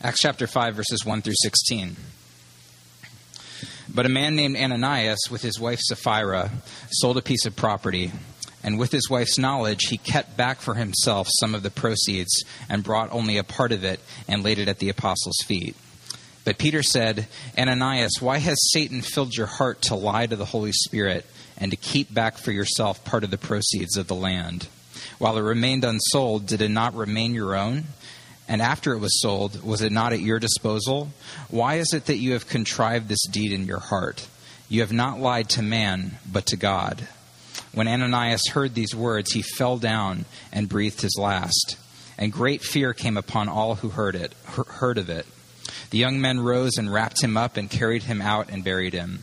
Acts chapter 5, verses 1 through 16. But a man named Ananias, with his wife Sapphira, sold a piece of property. And with his wife's knowledge, he kept back for himself some of the proceeds and brought only a part of it and laid it at the apostles' feet. But Peter said, Ananias, why has Satan filled your heart to lie to the Holy Spirit and to keep back for yourself part of the proceeds of the land? While it remained unsold, did it not remain your own? And after it was sold, was it not at your disposal? Why is it that you have contrived this deed in your heart? You have not lied to man, but to God. When Ananias heard these words, he fell down and breathed his last. And great fear came upon all who heard it, heard of it. The young men rose and wrapped him up and carried him out and buried him.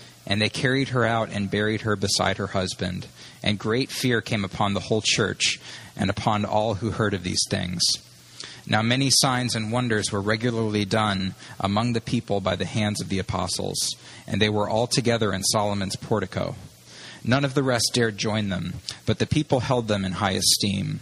And they carried her out and buried her beside her husband. And great fear came upon the whole church and upon all who heard of these things. Now many signs and wonders were regularly done among the people by the hands of the apostles, and they were all together in Solomon's portico. None of the rest dared join them, but the people held them in high esteem.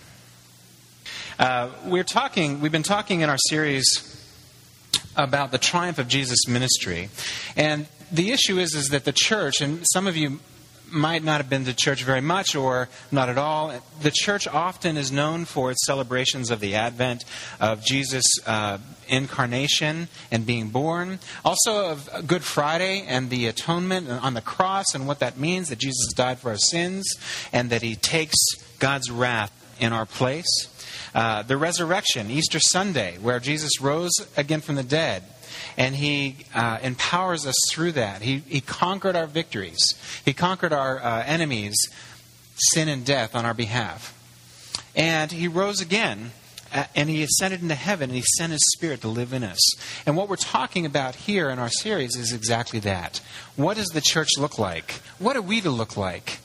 Uh, we're talking, we've been talking in our series about the triumph of Jesus' ministry. And the issue is, is that the church, and some of you might not have been to church very much or not at all. The church often is known for its celebrations of the advent of Jesus' uh, incarnation and being born. Also of Good Friday and the atonement on the cross and what that means that Jesus died for our sins and that he takes God's wrath in our place. Uh, the resurrection, Easter Sunday, where Jesus rose again from the dead. And he uh, empowers us through that. He, he conquered our victories, he conquered our uh, enemies, sin and death, on our behalf. And he rose again uh, and he ascended into heaven and he sent his spirit to live in us. And what we're talking about here in our series is exactly that. What does the church look like? What are we to look like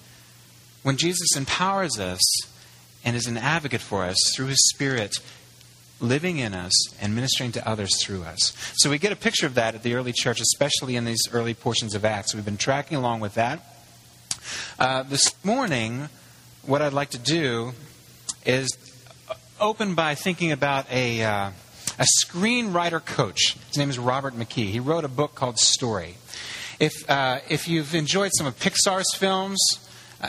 when Jesus empowers us and is an advocate for us through his Spirit living in us and ministering to others through us. So we get a picture of that at the early church, especially in these early portions of Acts. We've been tracking along with that. Uh, this morning, what I'd like to do is open by thinking about a, uh, a screenwriter coach. His name is Robert McKee. He wrote a book called Story. If, uh, if you've enjoyed some of Pixar's films,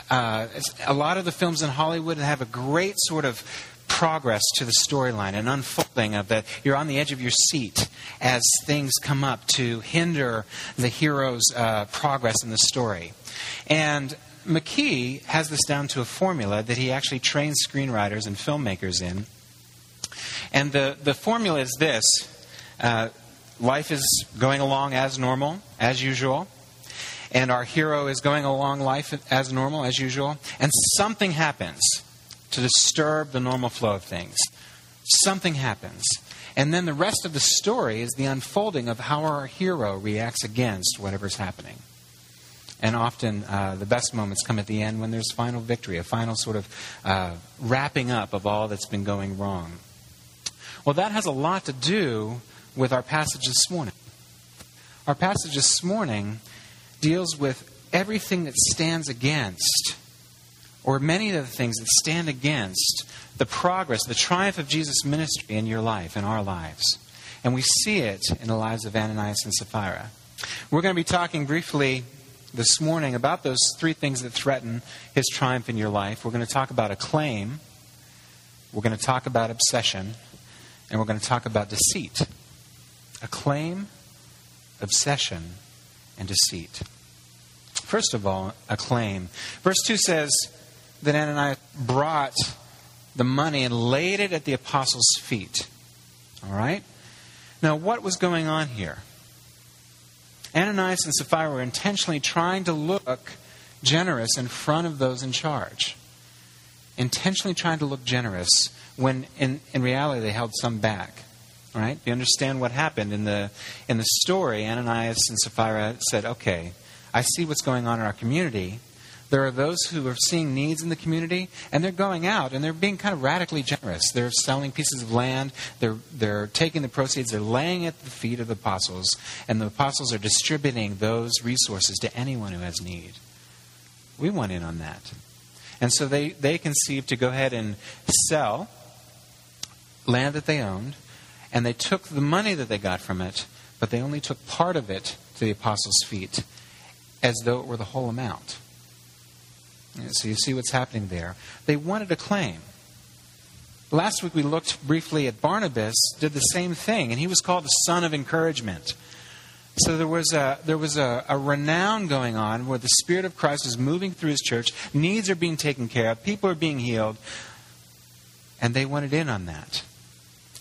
uh, a lot of the films in Hollywood have a great sort of progress to the storyline, an unfolding of that. You're on the edge of your seat as things come up to hinder the hero's uh, progress in the story. And McKee has this down to a formula that he actually trains screenwriters and filmmakers in. And the, the formula is this uh, life is going along as normal, as usual and our hero is going along life as normal, as usual, and something happens to disturb the normal flow of things. Something happens. And then the rest of the story is the unfolding of how our hero reacts against whatever's happening. And often uh, the best moments come at the end when there's final victory, a final sort of uh, wrapping up of all that's been going wrong. Well, that has a lot to do with our passage this morning. Our passage this morning deals with everything that stands against, or many of the things that stand against, the progress, the triumph of Jesus' ministry in your life, in our lives. And we see it in the lives of Ananias and Sapphira. We're going to be talking briefly this morning about those three things that threaten his triumph in your life. We're going to talk about acclaim, we're going to talk about obsession, and we're going to talk about deceit. Acclaim, obsession, and deceit. First of all, a claim. Verse 2 says that Ananias brought the money and laid it at the apostles' feet. All right? Now, what was going on here? Ananias and Sapphira were intentionally trying to look generous in front of those in charge. Intentionally trying to look generous when in, in reality they held some back. Right? You understand what happened in the in the story, Ananias and Sapphira said, Okay, I see what's going on in our community. There are those who are seeing needs in the community, and they're going out and they're being kind of radically generous. They're selling pieces of land, they're, they're taking the proceeds, they're laying at the feet of the apostles, and the apostles are distributing those resources to anyone who has need. We want in on that. And so they, they conceived to go ahead and sell land that they owned, and they took the money that they got from it, but they only took part of it to the apostles' feet as though it were the whole amount. So you see what's happening there. They wanted a claim. Last week we looked briefly at Barnabas, did the same thing, and he was called the son of encouragement. So there was a there was a, a renown going on where the Spirit of Christ is moving through his church, needs are being taken care of, people are being healed, and they wanted in on that.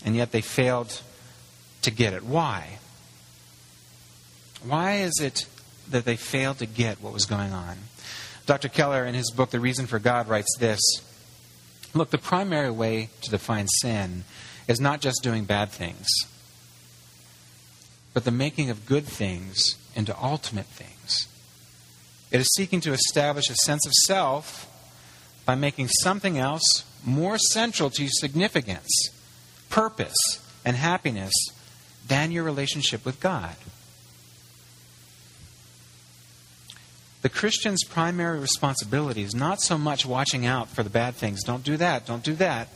And yet they failed to get it. Why? Why is it that they failed to get what was going on? Dr. Keller, in his book, The Reason for God, writes this Look, the primary way to define sin is not just doing bad things, but the making of good things into ultimate things. It is seeking to establish a sense of self by making something else more central to your significance, purpose, and happiness than your relationship with God. The Christian's primary responsibility is not so much watching out for the bad things. Don't do that. Don't do that.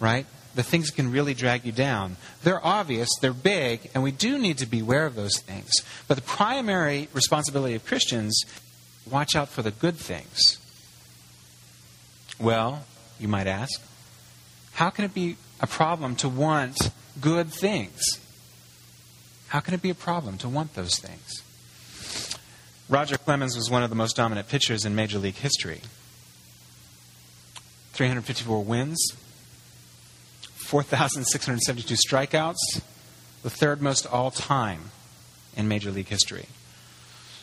Right? The things can really drag you down. They're obvious, they're big, and we do need to be aware of those things. But the primary responsibility of Christians watch out for the good things. Well, you might ask, how can it be a problem to want good things? How can it be a problem to want those things? Roger Clemens was one of the most dominant pitchers in Major League history. 354 wins, 4,672 strikeouts, the third most all time in Major League history.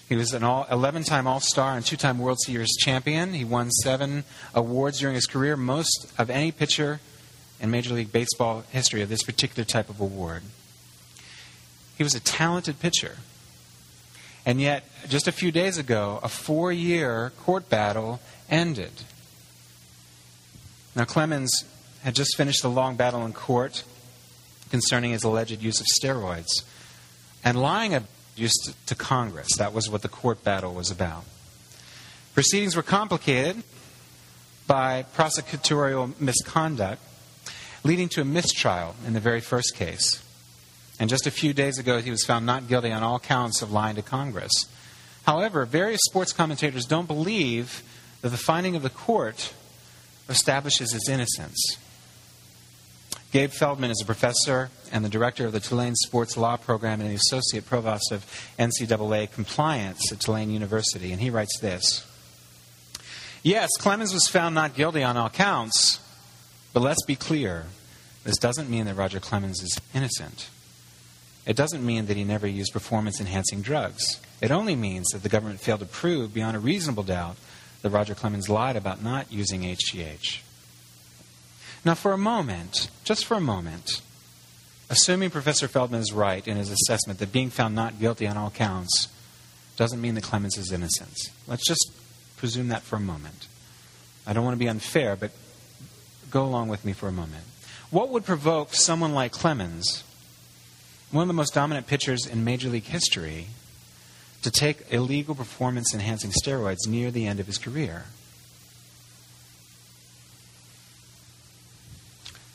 He was an 11 time All Star and two time World Series champion. He won seven awards during his career, most of any pitcher in Major League Baseball history of this particular type of award. He was a talented pitcher. And yet, just a few days ago, a four year court battle ended. Now, Clemens had just finished a long battle in court concerning his alleged use of steroids and lying abuse to Congress. That was what the court battle was about. Proceedings were complicated by prosecutorial misconduct, leading to a mistrial in the very first case. And just a few days ago, he was found not guilty on all counts of lying to Congress. However, various sports commentators don't believe that the finding of the court establishes his innocence. Gabe Feldman is a professor and the director of the Tulane Sports Law Program and the associate provost of NCAA compliance at Tulane University, and he writes this Yes, Clemens was found not guilty on all counts, but let's be clear this doesn't mean that Roger Clemens is innocent. It doesn't mean that he never used performance enhancing drugs. It only means that the government failed to prove beyond a reasonable doubt that Roger Clemens lied about not using HGH. Now, for a moment, just for a moment, assuming Professor Feldman is right in his assessment that being found not guilty on all counts doesn't mean that Clemens is innocent. Let's just presume that for a moment. I don't want to be unfair, but go along with me for a moment. What would provoke someone like Clemens one of the most dominant pitchers in Major League history to take illegal performance enhancing steroids near the end of his career.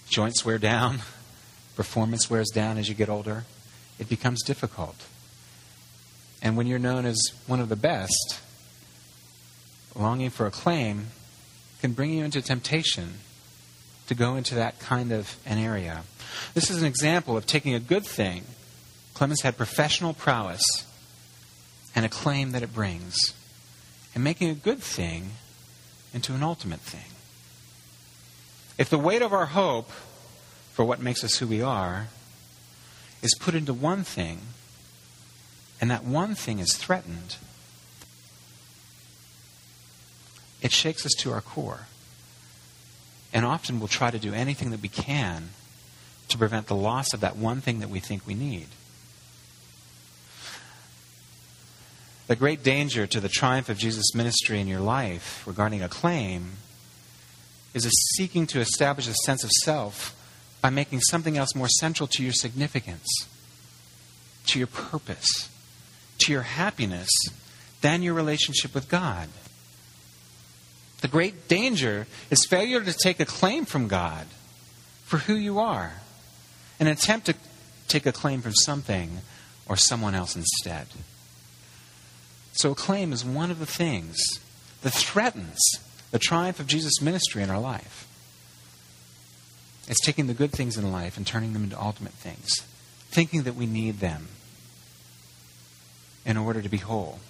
Joints wear down, performance wears down as you get older. It becomes difficult. And when you're known as one of the best, longing for acclaim can bring you into temptation to go into that kind of an area. This is an example of taking a good thing. Clemens had professional prowess and acclaim that it brings, and making a good thing into an ultimate thing. If the weight of our hope for what makes us who we are is put into one thing, and that one thing is threatened, it shakes us to our core. And often we'll try to do anything that we can to prevent the loss of that one thing that we think we need. The great danger to the triumph of Jesus' ministry in your life regarding a claim is a seeking to establish a sense of self by making something else more central to your significance, to your purpose, to your happiness than your relationship with God. The great danger is failure to take a claim from God for who you are, an attempt to take a claim from something or someone else instead. So, a claim is one of the things that threatens the triumph of Jesus' ministry in our life. It's taking the good things in life and turning them into ultimate things, thinking that we need them in order to be whole,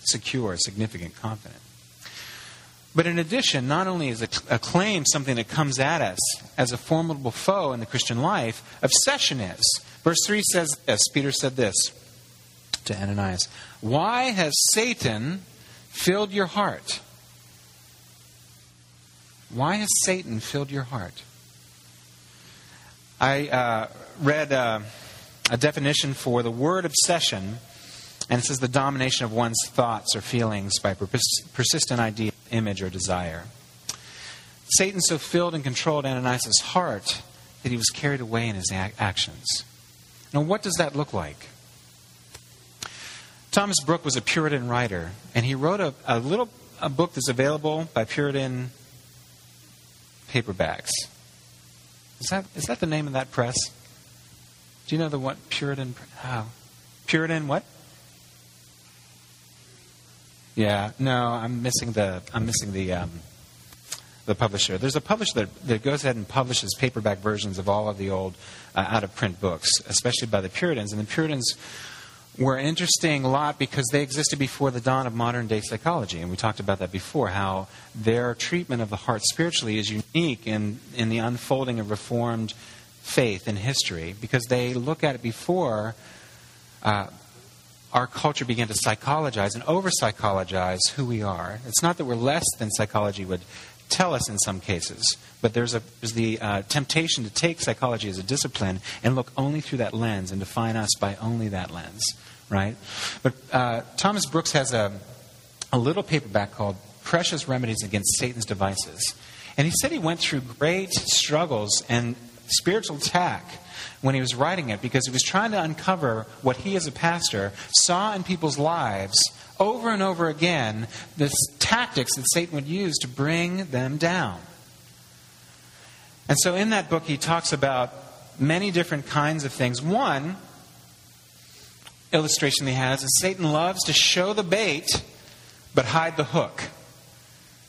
secure, significant, confident. But in addition, not only is a, claim something that comes at us as a formidable foe in the Christian life, obsession is. Verse 3 says this Peter said this to Ananias Why has Satan filled your heart? Why has Satan filled your heart? I uh, read uh, a definition for the word obsession, and it says the domination of one's thoughts or feelings by persistent idea, image, or desire. Satan so filled and controlled Ananias' heart that he was carried away in his actions. Now, what does that look like? Thomas Brooks was a Puritan writer, and he wrote a, a little a book that's available by Puritan paperbacks. Is that, is that the name of that press? Do you know the what? Puritan. Oh. Puritan what? Yeah, no, I'm missing the I'm missing the um, the publisher. There's a publisher that, that goes ahead and publishes paperback versions of all of the old uh, out of print books, especially by the Puritans. And the Puritans were an interesting lot because they existed before the dawn of modern day psychology. And we talked about that before, how their treatment of the heart spiritually is unique in, in the unfolding of Reformed faith in history because they look at it before uh, our culture began to psychologize and over psychologize who we are. It's not that we're less than psychology would tell us in some cases, but there's, a, there's the uh, temptation to take psychology as a discipline and look only through that lens and define us by only that lens right? But uh, Thomas Brooks has a, a little paperback called Precious Remedies Against Satan's Devices. And he said he went through great struggles and spiritual attack when he was writing it because he was trying to uncover what he, as a pastor, saw in people's lives over and over again the tactics that Satan would use to bring them down. And so in that book, he talks about many different kinds of things. One illustration he has is Satan loves to show the bait but hide the hook.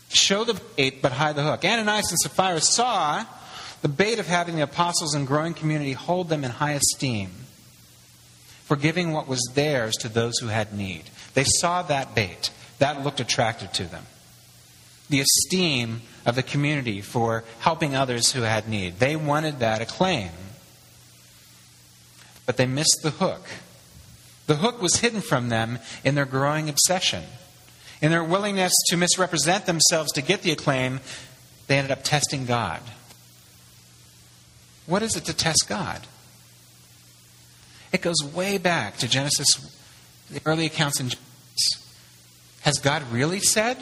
Show the bait but hide the hook. Ananias and Sapphira saw the bait of having the apostles and growing community hold them in high esteem for giving what was theirs to those who had need. They saw that bait. That looked attractive to them. The esteem of the community for helping others who had need. They wanted that acclaim. But they missed the hook. The hook was hidden from them in their growing obsession. In their willingness to misrepresent themselves to get the acclaim, they ended up testing God. What is it to test God? It goes way back to Genesis, the early accounts in Genesis. Has God really said?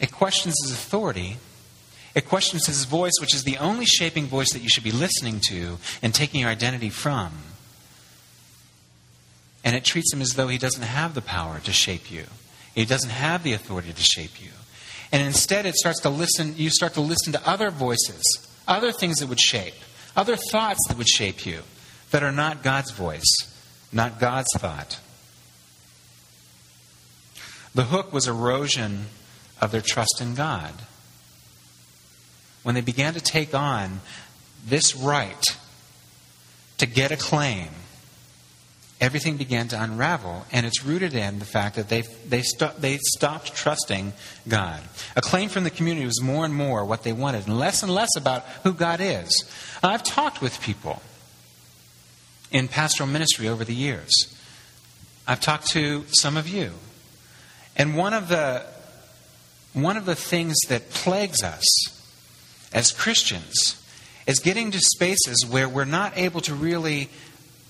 It questions his authority. It questions his voice, which is the only shaping voice that you should be listening to and taking your identity from. And it treats him as though he doesn't have the power to shape you. He doesn't have the authority to shape you. And instead it starts to listen you start to listen to other voices, other things that would shape, other thoughts that would shape you that are not God's voice, not God's thought. The hook was erosion of their trust in God. When they began to take on this right to get a claim everything began to unravel, and it's rooted in the fact that they, they, st- they stopped trusting God. Acclaim from the community was more and more what they wanted, and less and less about who God is. I've talked with people in pastoral ministry over the years. I've talked to some of you. And one of the, one of the things that plagues us as Christians is getting to spaces where we're not able to really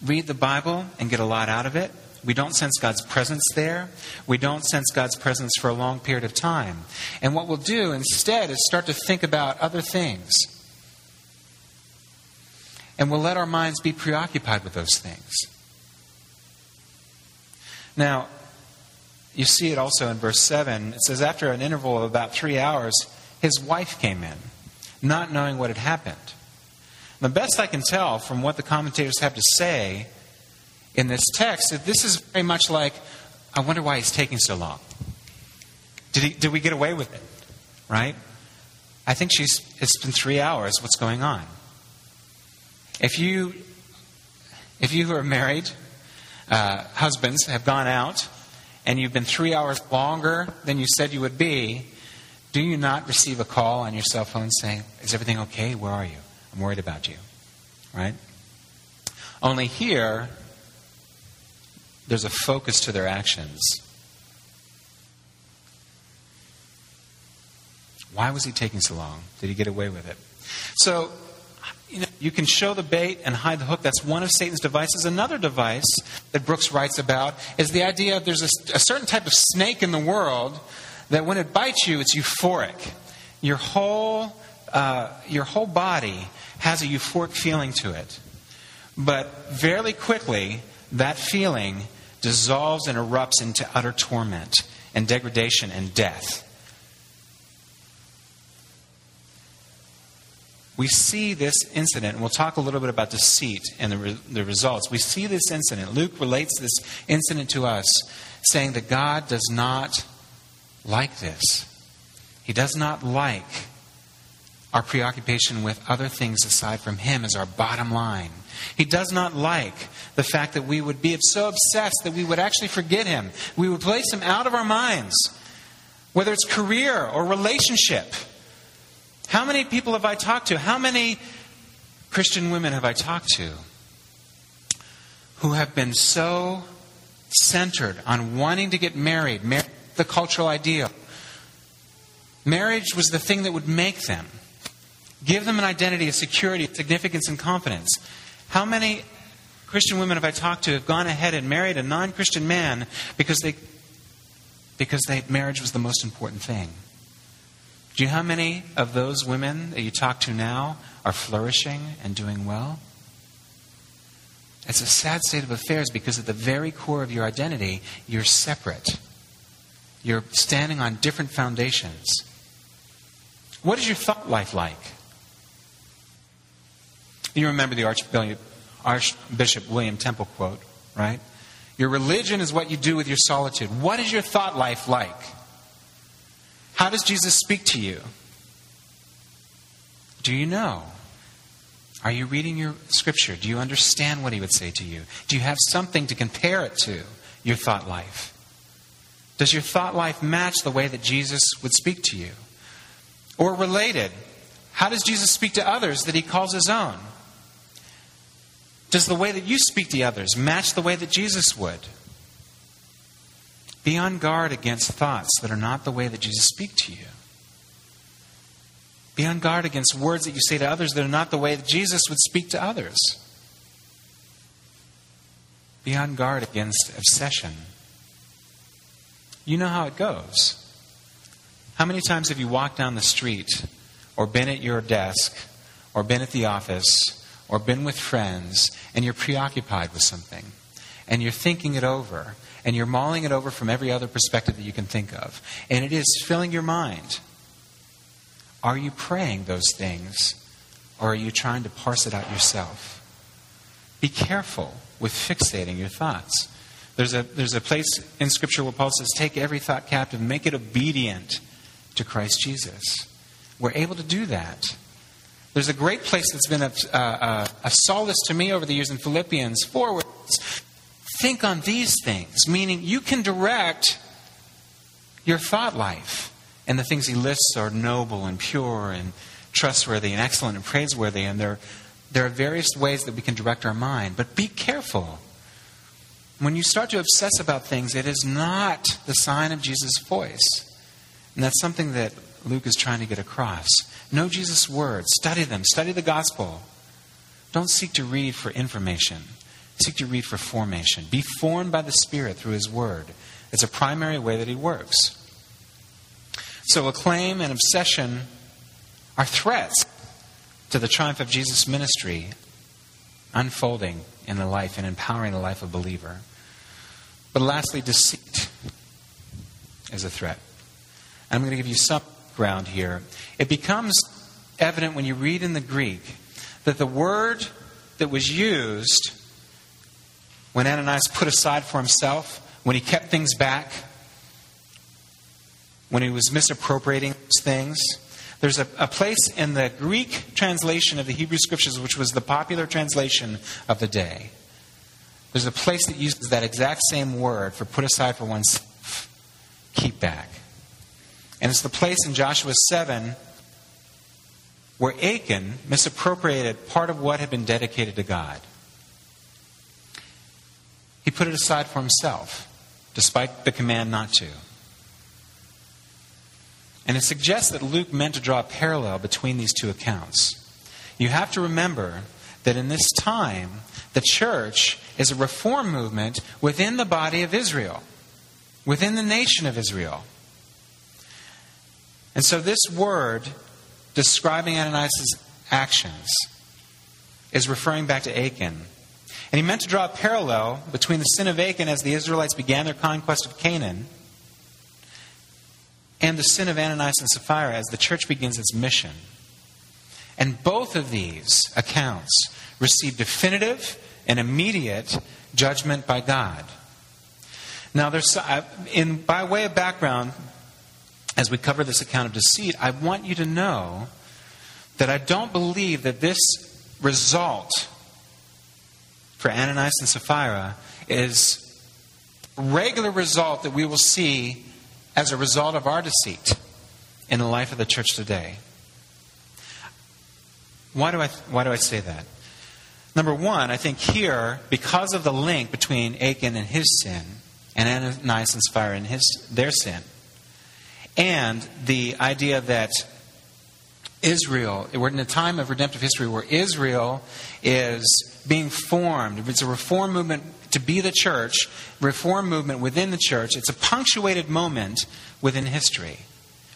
read the Bible and get a lot out of it. We don't sense God's presence there. We don't sense God's presence for a long period of time. And what we'll do instead is start to think about other things. And we'll let our minds be preoccupied with those things. Now, you see it also in verse 7. It says, After an interval of about three hours, his wife came in, not knowing what had happened. The best I can tell from what the commentators have to say in this text, that this is very much like, I wonder why he's taking so long. Did, he, did we get away with it? Right? I think she's, it's been three hours. What's going on? If you, if you who are married, uh, husbands, have gone out and you've been three hours longer than you said you would be, do you not receive a call on your cell phone saying, Is everything okay? Where are you? I'm worried about you. Right? Only here, there's a focus to their actions. Why was he taking so long? Did he get away with it? So, you know, you can show the bait and hide the hook. That's one of Satan's devices. Another device that Brooks writes about is the idea of there's a, a certain type of snake in the world that when it bites you, it's euphoric. Your whole, uh, your whole body has a euphoric feeling to it. But very quickly, that feeling dissolves and erupts into utter torment and degradation and death. We see this incident, and we'll talk a little bit about deceit and the, re- the results. We see this incident. Luke relates this incident to us, saying that God does not like this. He does not like our preoccupation with other things aside from Him is our bottom line. He does not like the fact that we would be so obsessed that we would actually forget Him. We would place Him out of our minds, whether it's career or relationship. How many people have I talked to? How many Christian women have I talked to who have been so centered on wanting to get married, the cultural ideal? Marriage was the thing that would make them. Give them an identity, a security, significance, and confidence. How many Christian women have I talked to have gone ahead and married a non Christian man because they because they, marriage was the most important thing? Do you know how many of those women that you talk to now are flourishing and doing well? It's a sad state of affairs because at the very core of your identity, you're separate. You're standing on different foundations. What is your thought life like? You remember the Archbishop William Temple quote, right? Your religion is what you do with your solitude. What is your thought life like? How does Jesus speak to you? Do you know? Are you reading your scripture? Do you understand what he would say to you? Do you have something to compare it to, your thought life? Does your thought life match the way that Jesus would speak to you? Or related, how does Jesus speak to others that he calls his own? Does the way that you speak to others match the way that Jesus would? Be on guard against thoughts that are not the way that Jesus speaks to you. Be on guard against words that you say to others that are not the way that Jesus would speak to others. Be on guard against obsession. You know how it goes. How many times have you walked down the street or been at your desk or been at the office or been with friends and you're preoccupied with something and you're thinking it over and you're mulling it over from every other perspective that you can think of and it is filling your mind. Are you praying those things or are you trying to parse it out yourself? Be careful with fixating your thoughts. There's a, there's a place in Scripture where Paul says, Take every thought captive, make it obedient to Christ Jesus. We're able to do that there's a great place that's been a, a, a, solace to me over the years in Philippians 4, where think on these things, meaning you can direct your thought life. And the things he lists are noble and pure and trustworthy and excellent and praiseworthy. And there, there are various ways that we can direct our mind. But be careful. When you start to obsess about things, it is not the sign of Jesus' voice. And that's something that Luke is trying to get across. Know Jesus' words, study them, study the gospel. Don't seek to read for information, seek to read for formation. Be formed by the Spirit through His word. It's a primary way that He works. So, acclaim and obsession are threats to the triumph of Jesus' ministry unfolding in the life and empowering the life of believer. But lastly, deceit is a threat. I'm going to give you some ground here. It becomes evident when you read in the Greek that the word that was used when Ananias put aside for himself, when he kept things back, when he was misappropriating things, there's a, a, place in the Greek translation of the Hebrew Scriptures, which was the popular translation of the day. There's a place that uses that exact same word for put aside for oneself, keep back. And it's the place in Joshua 7 where Achan misappropriated part of what had been dedicated to God. He put it aside for himself, despite the command not to. And it suggests that Luke meant to draw a parallel between these two accounts. You have to remember that in this time, the church is a reform movement within the body of Israel, within the nation of Israel. And so, this word describing Ananias' actions is referring back to Achan. And he meant to draw a parallel between the sin of Achan as the Israelites began their conquest of Canaan and the sin of Ananias and Sapphira as the church begins its mission. And both of these accounts receive definitive and immediate judgment by God. Now, there's, uh, in, by way of background, as we cover this account of deceit, I want you to know that I don't believe that this result for Ananias and Sapphira is regular result that we will see as a result of our deceit in the life of the church today. Why do I, why do I say that? Number one, I think here, because of the link between Achan and his sin, and Ananias and Sapphira and his, their sin, and the idea that Israel, we're in a time of redemptive history where Israel is being formed. It's a reform movement to be the church, reform movement within the church. It's a punctuated moment within history,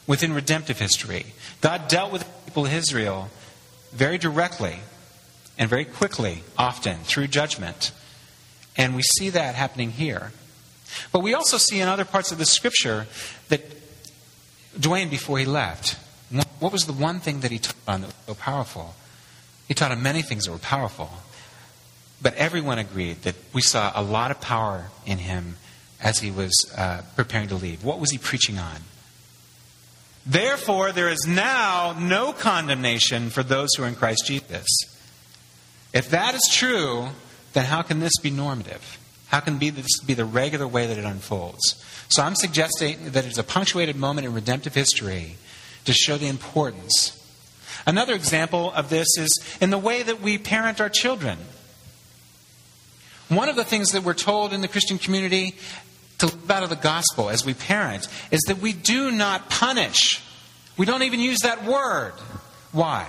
within redemptive history. God dealt with the people of Israel very directly and very quickly, often, through judgment. And we see that happening here. But we also see in other parts of the scripture Dwayne, before he left, what was the one thing that he taught on that was so powerful? He taught on many things that were powerful. But everyone agreed that we saw a lot of power in him as he was uh, preparing to leave. What was he preaching on? Therefore, there is now no condemnation for those who are in Christ Jesus. If that is true, then how can this be normative? How can this be the regular way that it unfolds? So I'm suggesting that it's a punctuated moment in redemptive history to show the importance. Another example of this is in the way that we parent our children. One of the things that we're told in the Christian community to live out of the gospel as we parent is that we do not punish. We don't even use that word. Why?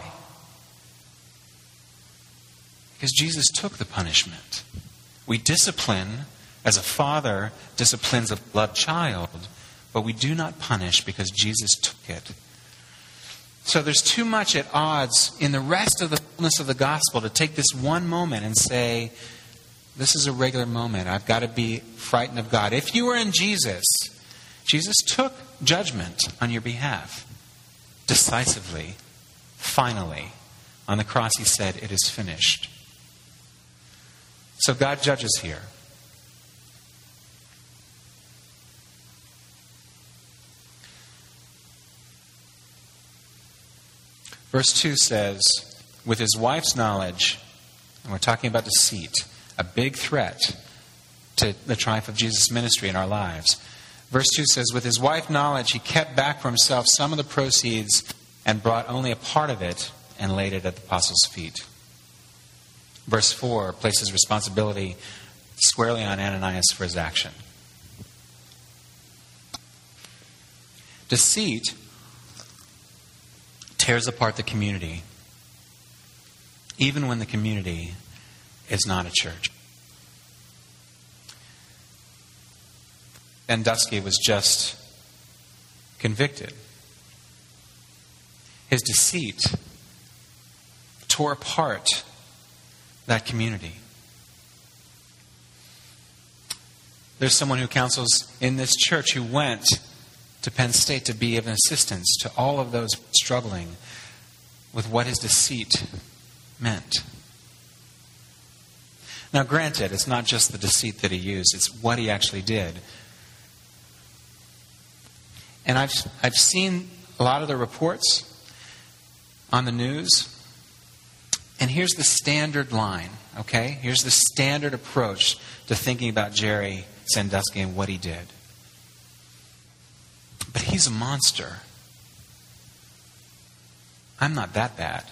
Because Jesus took the punishment. We discipline as a father disciplines a loved child, but we do not punish because Jesus took it. So there's too much at odds in the rest of the fullness of the gospel to take this one moment and say, this is a regular moment. I've got to be frightened of God. If you were in Jesus, Jesus took judgment on your behalf decisively, finally. On the cross, he said, It is finished. So God judges here. Verse 2 says, with his wife's knowledge, and we're talking about deceit, a big threat. to the triumph of Jesus' ministry in our lives. Verse 2 says, With his wife's knowledge, he kept back for himself some of the proceeds and brought only a part of it and laid it at the apostles' feet. Verse 4 places responsibility squarely on Ananias for his action. Deceit tears apart the community, even when the community is not a church. Sandusky was just convicted. His deceit tore apart that community. There's someone who counsels in this church who went to Penn State to be of an assistance to all of those struggling with what his deceit meant. Now, granted, it's not just the deceit that he used, it's what he actually did. And I've, I've seen a lot of the reports on the news, and here's the standard line, okay? Here's the standard approach to thinking about Jerry Sandusky and what he did. But he's a monster. I'm not that bad.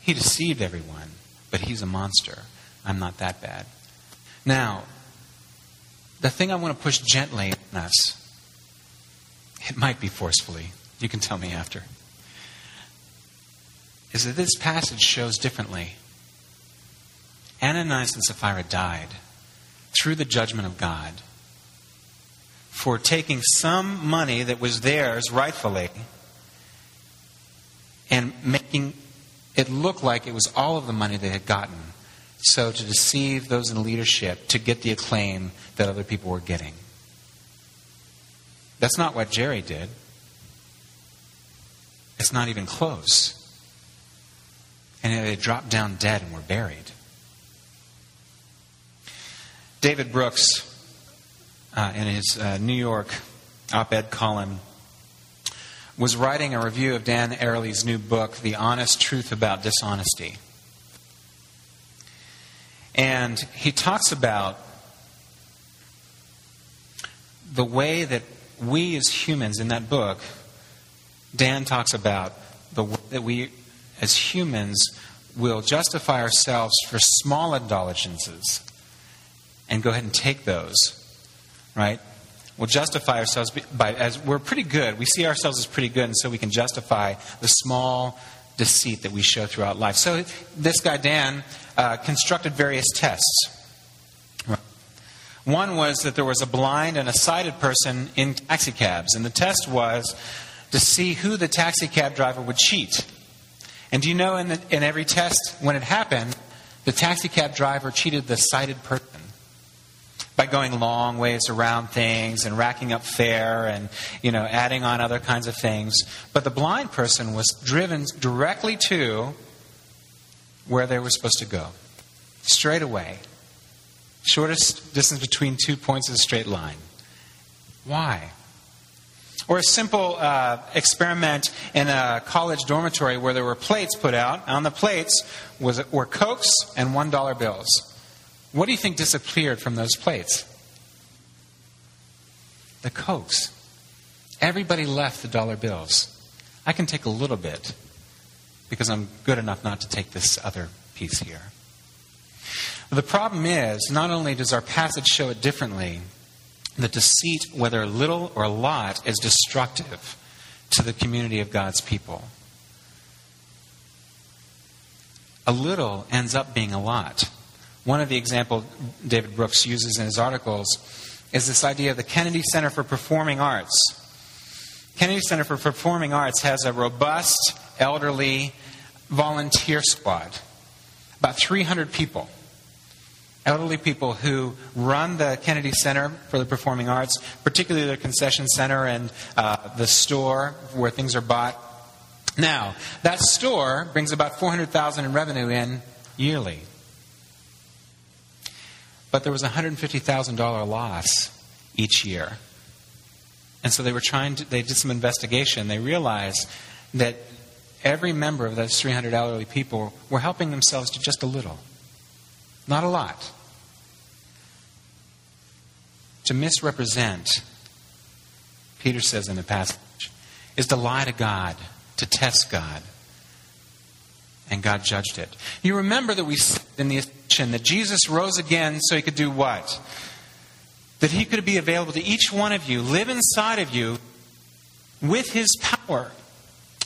He deceived everyone, but he's a monster. I'm not that bad. Now, the thing I want to push gently on us, it might be forcefully, you can tell me after, is that this passage shows differently. Ananias and Sapphira died through the judgment of God for taking some money that was theirs rightfully and making it look like it was all of the money they had gotten. So to deceive those in leadership to get the acclaim that other people were getting. That's not what Jerry did. It's not even close. And they dropped down dead and were buried. David Brooks, uh, in his uh, New York op ed column, was writing a review of Dan Ariely's new book, The Honest Truth About Dishonesty. And he talks about the way that we as humans in that book, Dan talks about the that we as humans will justify ourselves for small indulgences and go ahead and take those, right? We'll justify ourselves by as we're pretty good. We see ourselves as pretty good, and so we can justify the small deceit that we show throughout life. So this guy Dan uh, constructed various tests. One was that there was a blind and a sighted person in taxicabs, and the test was to see who the taxicab driver would cheat. And do you know in, the, in every test, when it happened, the taxicab driver cheated the sighted person by going long ways around things and racking up fare and you know adding on other kinds of things. But the blind person was driven directly to where they were supposed to go. Straight away. Shortest distance between two points of a straight line. Why or a simple uh, experiment in a college dormitory where there were plates put out on the plates was, were cokes and one dollar bills what do you think disappeared from those plates? The cokes. Everybody left the dollar bills. I can take a little bit because I'm good enough not to take this other piece here. The problem is, not only does our passage show it differently, the deceit, whether little or a lot, is destructive to the community of God's people. A little ends up being a lot. One of the examples David Brooks uses in his articles is this idea of the Kennedy Center for Performing Arts. Kennedy Center for Performing Arts has a robust, elderly volunteer squad, about 300 people. Elderly people who run the Kennedy Center for the Performing Arts, particularly the concession center and uh, the store where things are bought. Now, that store brings about 400,000 in revenue in yearly. But there was a $150,000 loss each year. And so they were trying to, they did some investigation. They realized that every member of those 300 elderly people were helping themselves to just a little. Not a lot. To misrepresent, Peter says in the passage, is to lie to God, to test God. And God judged it. You remember that we said in the ascension that Jesus rose again so he could do what? That he could be available to each one of you, live inside of you with his power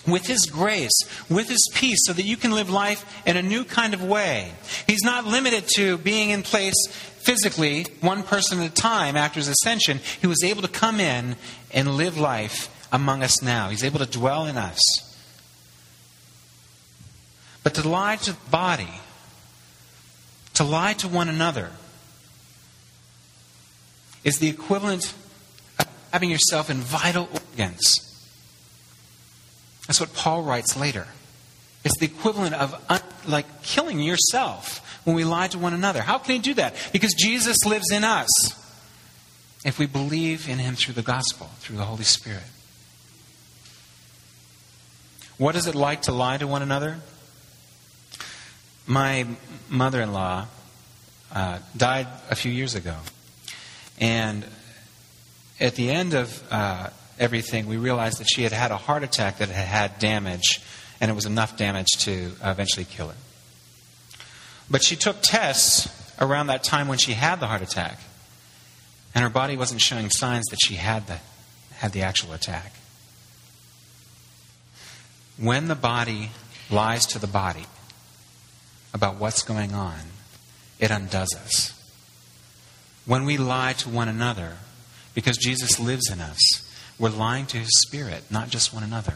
with his grace, with his peace, so that you can live life in a new kind of way. He's not limited to being in place physically, one person at a time after his ascension. He was able to come in and live life among us now. He's able to dwell in us. But to lie to the body, to lie to one another, is the equivalent of having yourself in vital organs. That's what Paul writes later. It's the equivalent of un- like killing yourself when we lie to one another. How can he do that? Because Jesus lives in us. If we believe in him through the gospel, through the Holy Spirit. What is it like to lie to one another? My mother in law uh, died a few years ago. And at the end of uh, everything, we realized that she had had a heart attack that had had damage, and it was enough damage to uh, eventually kill her. But she took tests around that time when she had the heart attack, and her body wasn't showing signs that she had the, had the actual attack. When the body lies to the body about what's going on, it undoes us. When we lie to one another, because Jesus lives in us, we're lying to his spirit, not just one another.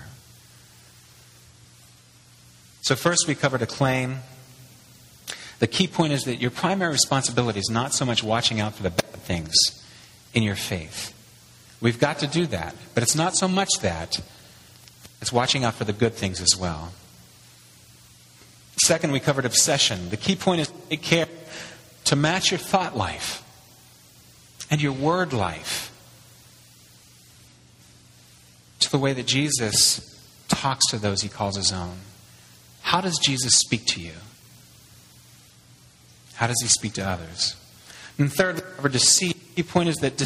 So, first we covered a claim. The key point is that your primary responsibility is not so much watching out for the bad things in your faith. We've got to do that, but it's not so much that, it's watching out for the good things as well. Second, we covered obsession. The key point is take care to match your thought life and your word life to the way that Jesus talks to those he calls his own. How does Jesus speak to you? How does he speak to others? And third, for deceit, the point is that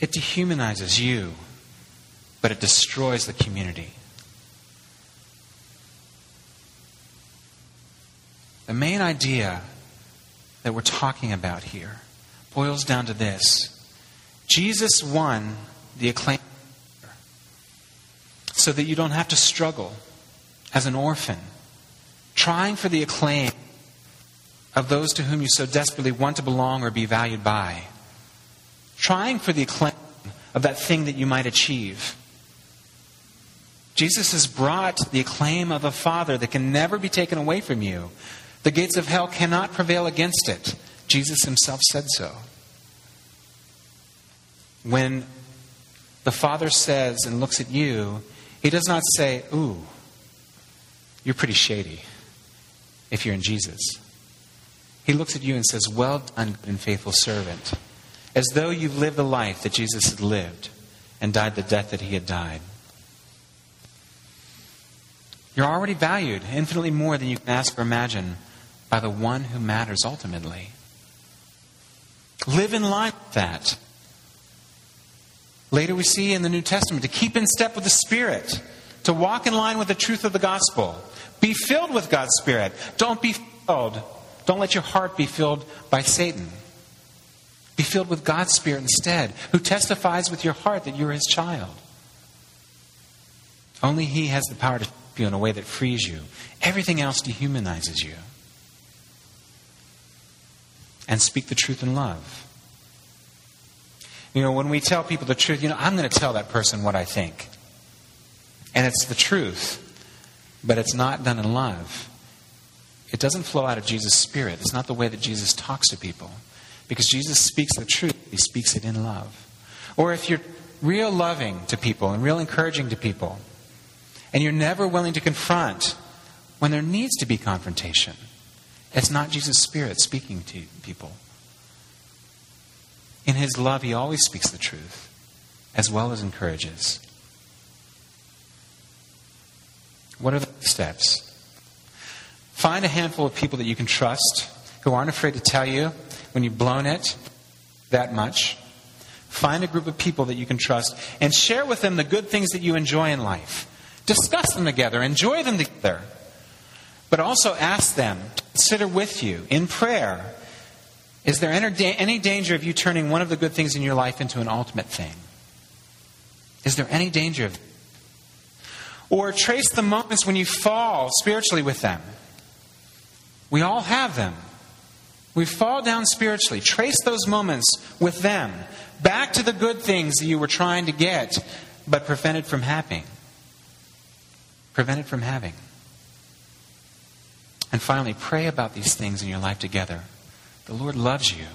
it dehumanizes you, but it destroys the community. The main idea that we're talking about here boils down to this Jesus won the acclaim so that you don't have to struggle as an orphan, trying for the acclaim of those to whom you so desperately want to belong or be valued by, trying for the acclaim of that thing that you might achieve. Jesus has brought the acclaim of a Father that can never be taken away from you. The gates of hell cannot prevail against it. Jesus himself said so. When the Father says and looks at you, he does not say, Ooh, you're pretty shady if you're in Jesus. He looks at you and says, Well done, and faithful servant, as though you've lived the life that Jesus had lived and died the death that he had died. You're already valued infinitely more than you can ask or imagine by the one who matters ultimately. Live in with that. Later, we see in the New Testament to keep in step with the Spirit, to walk in line with the truth of the gospel. Be filled with God's Spirit. Don't be filled. Don't let your heart be filled by Satan. Be filled with God's Spirit instead, who testifies with your heart that you're his child. Only he has the power to shape you in a way that frees you. Everything else dehumanizes you. And speak the truth in love. You know, when we tell people the truth, you know, I'm going to tell that person what I think. And it's the truth, but it's not done in love. It doesn't flow out of Jesus' spirit. It's not the way that Jesus talks to people. Because Jesus speaks the truth, he speaks it in love. Or if you're real loving to people and real encouraging to people, and you're never willing to confront when there needs to be confrontation, it's not Jesus' spirit speaking to people. In his love, he always speaks the truth, as well as encourages. What are the steps? Find a handful of people that you can trust, who aren't afraid to tell you when you've blown it, that much, find a group of people that you can trust and share with them the good things that you enjoy in life. Discuss them together, enjoy them together. But also ask them to consider with you in prayer is there any danger of you turning one of the good things in your life into an ultimate thing? Is there any danger of or trace the moments when you fall spiritually with them. We all have them. We fall down spiritually. Trace those moments with them back to the good things that you were trying to get, but prevented from having. Prevented from having. And finally, pray about these things in your life together. The Lord loves you.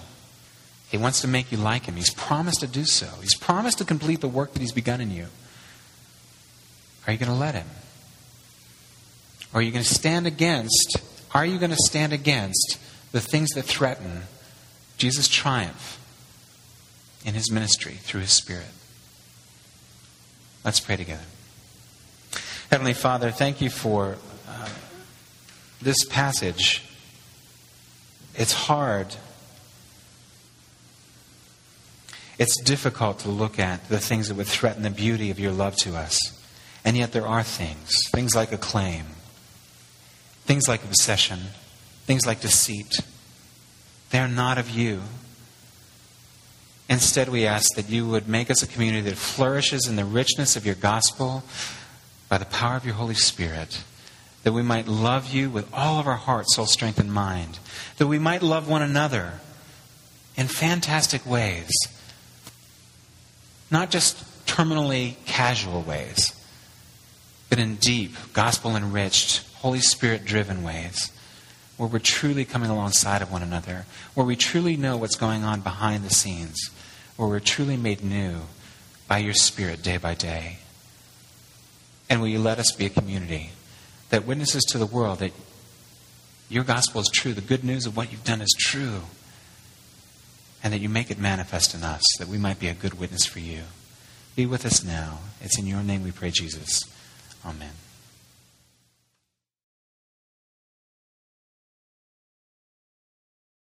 He wants to make you like Him. He's promised to do so. He's promised to complete the work that He's begun in you. Are you going to let him? Or are you going to stand against? Are you going to stand against the things that threaten Jesus' triumph in his ministry through his Spirit? Let's pray together. Heavenly Father, thank you for uh, this passage. It's hard. It's difficult to look at the things that would threaten the beauty of your love to us. And yet there are things, things like acclaim, things like obsession, things like deceit. They are not of you. Instead, we ask that you would make us a community that flourishes in the richness of your gospel by the power of your Holy Spirit. That we might love you with all of our heart, soul, strength, and mind. That we might love one another in fantastic ways. Not just terminally casual ways but in deep, gospel enriched, Holy Spirit driven ways where we're truly coming alongside of one another, where we truly know what's going on behind the scenes, where we're truly made new by your Spirit day by day. And will you let us be a community that witnesses to the world that your gospel is true, the good news of what you've done is true, and that you make it manifest in us, that we might be a good witness for you. Be with us now. It's in your name we pray, Jesus. Amen.